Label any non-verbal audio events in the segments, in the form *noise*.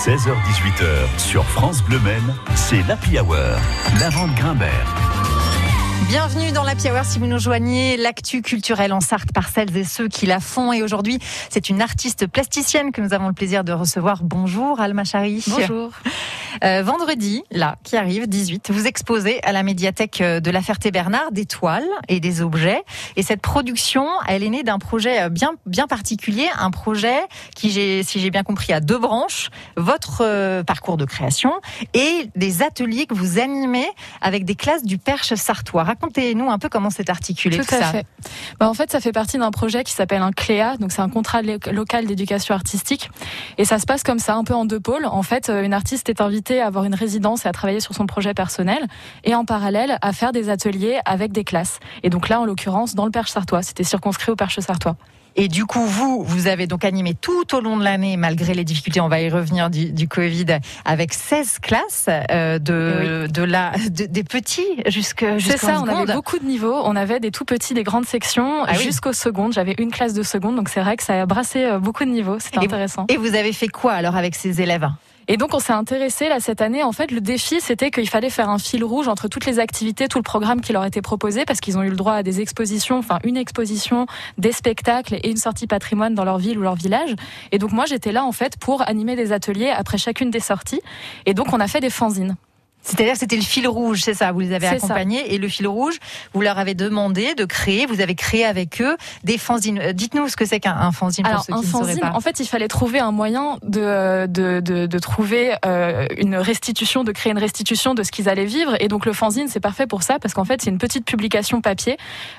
16h-18h sur France Bleu Maine, c'est l'Happy Hour. La vente Grimbert. Bienvenue dans la Hour si vous nous joignez. L'actu culturelle en Sarthe par celles et ceux qui la font. Et aujourd'hui, c'est une artiste plasticienne que nous avons le plaisir de recevoir. Bonjour Alma Chari. Bonjour. Euh, vendredi, là, qui arrive, 18, vous exposez à la médiathèque euh, de la Ferté-Bernard des toiles et des objets. Et cette production, elle est née d'un projet euh, bien, bien particulier, un projet qui, si j'ai bien compris, a deux branches. Votre parcours de création et des ateliers que vous animez avec des classes du Perche sartois. Racontez-nous un peu comment c'est articulé tout, à Fait. Bah, en fait, ça fait partie d'un projet qui s'appelle un CLEA, donc c'est un contrat local d'éducation artistique. Et ça se passe comme ça, un peu en deux pôles. En fait, une artiste est invitée à avoir une résidence et à travailler sur son projet personnel, et en parallèle à faire des ateliers avec des classes. Et donc là, en l'occurrence, dans le Perche Sartois, c'était circonscrit au Perche Sartois. Et du coup, vous, vous avez donc animé tout au long de l'année, malgré les difficultés, on va y revenir du, du Covid, avec 16 classes euh, de, de la, des petits jusqu'à C'est ça, on avait beaucoup de niveaux. On avait des tout petits, des grandes sections ah jusqu'aux secondes. J'avais une classe de seconde, donc c'est vrai que ça a brassé euh, beaucoup de niveaux. C'était intéressant. Et vous avez fait quoi alors avec ces élèves? Et donc on s'est intéressé là cette année. En fait, le défi c'était qu'il fallait faire un fil rouge entre toutes les activités, tout le programme qui leur était proposé, parce qu'ils ont eu le droit à des expositions, enfin une exposition, des spectacles et une sortie patrimoine dans leur ville ou leur village. Et donc moi j'étais là en fait pour animer des ateliers après chacune des sorties. Et donc on a fait des fanzines. C'est-à-dire c'était le fil rouge, c'est ça, vous les avez accompagnés et le fil rouge, vous leur avez demandé de créer, vous avez créé avec eux des fanzines. Euh, dites-nous ce que c'est qu'un fanzine Alors, pour ceux qui un fanzine, pas. En fait, il fallait trouver un moyen de, de, de, de trouver euh, une restitution, de créer une restitution de ce qu'ils allaient vivre. Et donc le fanzine, c'est parfait pour ça parce qu'en fait, c'est une petite publication papier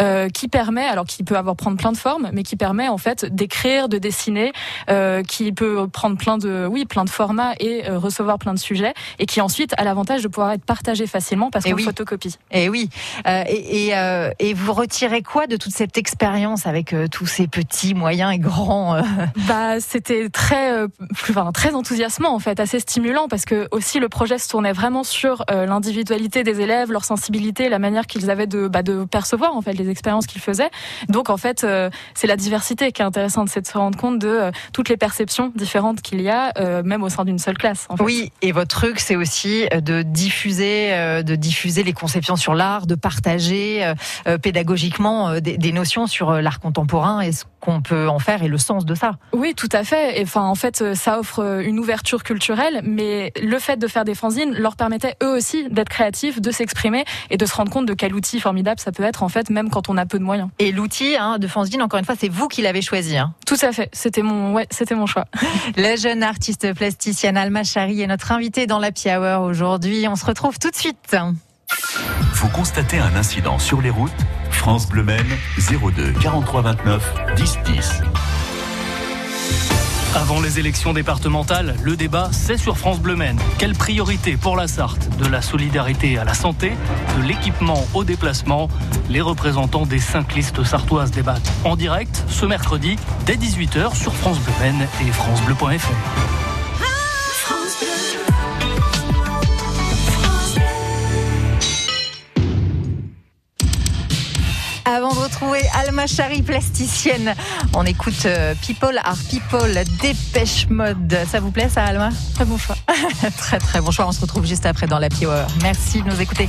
euh, qui permet, alors qui peut avoir prendre plein de formes, mais qui permet en fait d'écrire, de dessiner, euh, qui peut prendre plein de, oui, plein de formats et euh, recevoir plein de sujets, et qui ensuite a l'avantage de pouvoir être partagé facilement parce qu'on photocopie. Et oui. Euh, et, et, euh, et, vous retirez quoi de toute cette expérience avec euh, tous ces petits, moyens et grands *laughs* Bah, c'était très, enfin, très enthousiasmant en fait, assez stimulant parce que aussi le projet se tournait vraiment sur l'individualité des élèves, leur sensibilité, la manière qu'ils avaient de, bah, de percevoir en fait les expériences qu'ils faisaient. Donc en fait, c'est la diversité qui est intéressante, c'est de se rendre compte de toutes les perceptions différentes qu'il y a, même au sein d'une seule classe. En fait. Oui, et votre truc, c'est aussi de diffuser euh, de diffuser les conceptions sur l'art, de partager euh, euh, pédagogiquement des, notions sur l'art contemporain qu'on peut en faire et le sens de ça. Oui, tout à fait. Et, enfin, en fait, ça offre une ouverture culturelle, mais le fait de faire des fanzines leur permettait eux aussi d'être créatifs, de s'exprimer et de se rendre compte de quel outil formidable ça peut être en fait, même quand on a peu de moyens. Et l'outil hein, de fanzine, encore une fois, c'est vous qui l'avez choisi. Hein. Tout à fait. C'était mon, ouais, c'était mon choix. *laughs* La jeune artiste plasticienne Alma Chari est notre invitée dans la Hour aujourd'hui. On se retrouve retrouve tout de suite. Vous constatez un incident sur les routes France Bleu 02 43 29 10 10. Avant les élections départementales, le débat, c'est sur France Bleu Maine. Quelle priorité pour la Sarthe De la solidarité à la santé, de l'équipement au déplacement? Les représentants des cinq listes sartoises débattent en direct ce mercredi dès 18h sur France Bleu Maine et francebleu.fr. Avant de retrouver Alma Chari, plasticienne, on écoute euh, People are People, Dépêche Mode. Ça vous plaît ça, Alma? Très bon choix. *laughs* très très bon choix. On se retrouve juste après dans la Hour. Merci de nous écouter.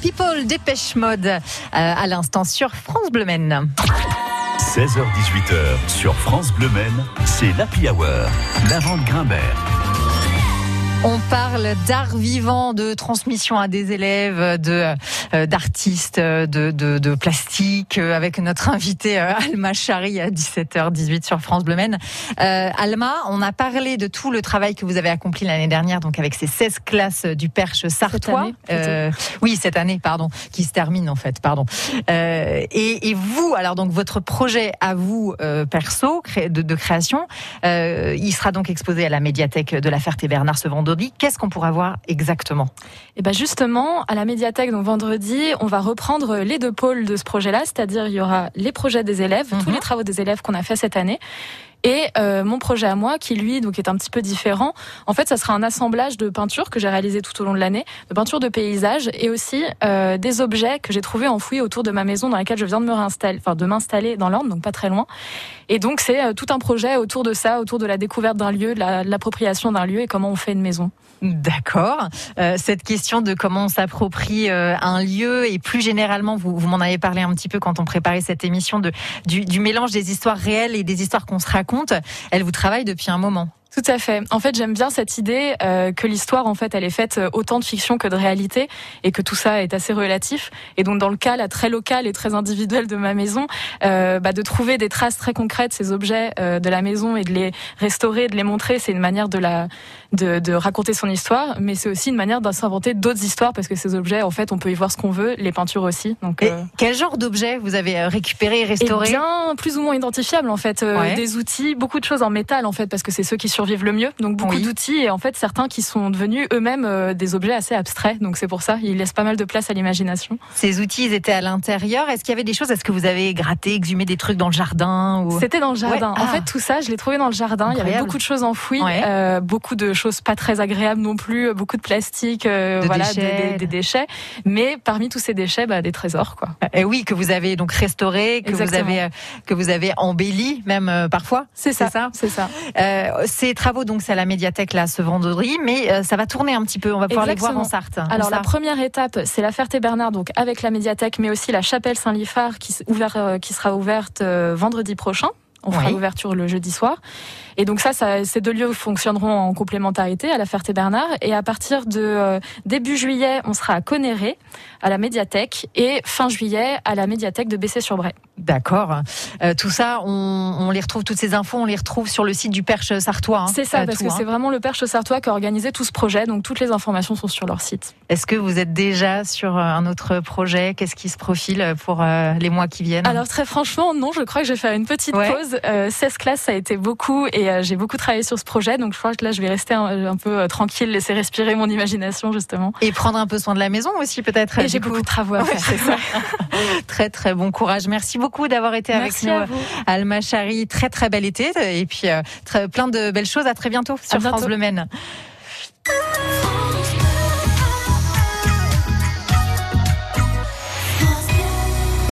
People, Dépêche Mode, euh, à l'instant sur France Bleu Maine. 16h-18h sur France Bleu c'est l'Happy Hour. La vente Grimbert. On parle d'art vivant, de transmission à des élèves, de euh, d'artistes, de, de, de, plastique, euh, avec notre invité euh, Alma Chari à 17h18 sur France Bleu Maine. Alma, on a parlé de tout le travail que vous avez accompli l'année dernière, donc avec ces 16 classes du Perche sartois. oui, cette année, pardon, qui se termine en fait, pardon. Et, et, vous, alors donc votre projet à vous perso de, de création, il sera donc exposé à la médiathèque de la Ferté-Bernard ce vendredi Qu'est-ce qu'on pourra voir exactement? Eh ben justement, à la médiathèque, donc vendredi, on va reprendre les deux pôles de ce projet-là, c'est-à-dire il y aura les projets des élèves, tous mhm. les travaux des élèves qu'on a fait cette année, et euh, mon projet à moi, qui lui donc est un petit peu différent, en fait, ça sera un assemblage de peintures que j'ai réalisé tout au long de l'année, de peintures de paysages et aussi euh, des objets que j'ai trouvés enfouis autour de ma maison dans laquelle je viens de me réinstaller, enfin de m'installer dans l'Orne, donc pas très loin. Et donc c'est euh, tout un projet autour de ça, autour de la découverte d'un lieu, de l'appropriation d'un lieu et comment on fait une maison. D'accord. Euh, cette question de comment on s'approprie euh, un lieu et plus généralement, vous, vous m'en avez parlé un petit peu quand on préparait cette émission de, du, du mélange des histoires réelles et des histoires qu'on se raconte, elle vous travaille depuis un moment. Tout à fait. En fait, j'aime bien cette idée euh, que l'histoire, en fait, elle est faite euh, autant de fiction que de réalité, et que tout ça est assez relatif. Et donc, dans le cas là très local et très individuel de ma maison, euh, bah, de trouver des traces très concrètes ces objets euh, de la maison et de les restaurer, de les montrer, c'est une manière de la de, de raconter son histoire, mais c'est aussi une manière de s'inventer d'autres histoires parce que ces objets, en fait, on peut y voir ce qu'on veut, les peintures aussi. Donc, et quel genre d'objets vous avez récupéré et restauré eh bien, plus ou moins identifiables en fait, des outils, beaucoup de choses en métal en fait, parce que c'est ceux qui survivent vivent le mieux. Donc beaucoup d'outils et en fait certains qui sont devenus eux-mêmes euh, des objets assez abstraits. Donc c'est pour ça, ils laissent pas mal de place à l'imagination. Ces outils, ils étaient à l'intérieur. Est-ce qu'il y avait des choses Est-ce que vous avez gratté, exhumé des trucs dans le jardin ou... C'était dans le jardin. En ah. fait, tout ça, je l'ai trouvé dans le jardin. Il y avait beaucoup de choses enfouies, euh, beaucoup de choses pas très agréables non plus, beaucoup de plastique, euh, voilà, déchets. Des, déchets. Mais parmi tous ces déchets, bah, des trésors, quoi. Et oui, que vous avez donc restauré, que vous avez que vous avez embelli, même parfois. C'est ça. C'est ça. C'est travaux, donc c'est à la médiathèque là ce vendredi, mais euh, ça va tourner un petit peu. On va pouvoir les voir en Sarthe. Alors la première étape, c'est la Ferté-Bernard, donc avec la médiathèque, mais aussi la chapelle Saint-Lifard qui, euh, qui sera ouverte euh, vendredi prochain. On fera l'ouverture le jeudi soir. Et donc ça, ça, ces deux lieux fonctionneront en complémentarité à la Ferté-Bernard. Et à partir de début juillet, on sera à Conéré, à la médiathèque, et fin juillet à la médiathèque de Bessé-sur-Bray. D'accord. Euh, tout ça, on, on, les retrouve, toutes ces infos, on les retrouve sur le site du Perche Sartois. Hein, c'est ça, euh, parce que c'est hein. vraiment le Perche Sartois qui a organisé tout ce projet, donc toutes les informations sont sur leur site. Est-ce que vous êtes déjà sur euh, un autre projet? Qu'est-ce qui se profile pour les mois qui viennent? Alors très franchement, non, je crois que je vais faire une petite pause. 16 classes, ça a été beaucoup et j'ai beaucoup travaillé sur ce projet, donc je crois que là, je vais rester un, peu tranquille, laisser respirer mon imagination justement. Et prendre un peu soin de la maison aussi peut-être? J'ai beaucoup de travaux à faire, ça. *laughs* très très bon courage. Merci beaucoup d'avoir été avec nous, Alma Chari. Très très bel été et puis euh, plein de belles choses. À très bientôt sur France Bleu Maine.